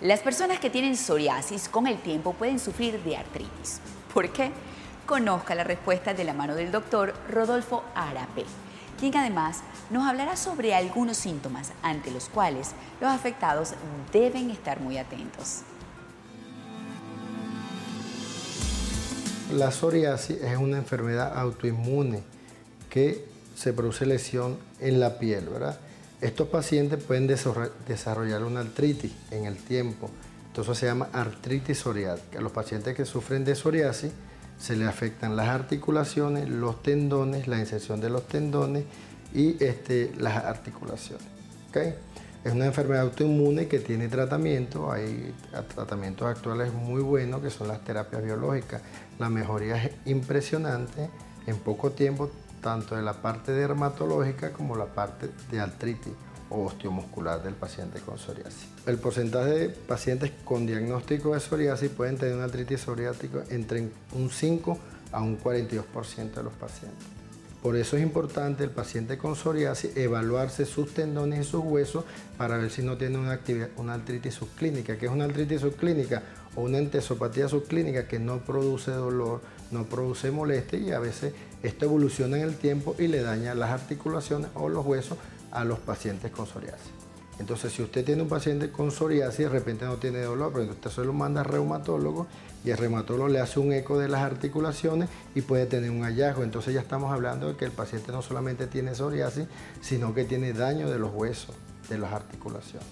Las personas que tienen psoriasis con el tiempo pueden sufrir de artritis. ¿Por qué? Conozca la respuesta de la mano del doctor Rodolfo Arape, quien además nos hablará sobre algunos síntomas ante los cuales los afectados deben estar muy atentos. La psoriasis es una enfermedad autoinmune que se produce lesión en la piel, ¿verdad? Estos pacientes pueden desarrollar una artritis en el tiempo. Entonces se llama artritis psoriática. A los pacientes que sufren de psoriasis se les afectan las articulaciones, los tendones, la inserción de los tendones y este, las articulaciones. Es una enfermedad autoinmune que tiene tratamiento. Hay tratamientos actuales muy buenos que son las terapias biológicas. La mejoría es impresionante. En poco tiempo tanto de la parte dermatológica como la parte de artritis o osteomuscular del paciente con psoriasis. El porcentaje de pacientes con diagnóstico de psoriasis pueden tener una artritis psoriática entre un 5 a un 42% de los pacientes. Por eso es importante el paciente con psoriasis evaluarse sus tendones y sus huesos para ver si no tiene una, una artritis subclínica. que es una artritis subclínica? O una entesopatía subclínica que no produce dolor, no produce molestia y a veces esto evoluciona en el tiempo y le daña las articulaciones o los huesos a los pacientes con psoriasis. Entonces, si usted tiene un paciente con psoriasis de repente no tiene dolor, pero usted se lo manda al reumatólogo y el reumatólogo le hace un eco de las articulaciones y puede tener un hallazgo. Entonces ya estamos hablando de que el paciente no solamente tiene psoriasis, sino que tiene daño de los huesos, de las articulaciones.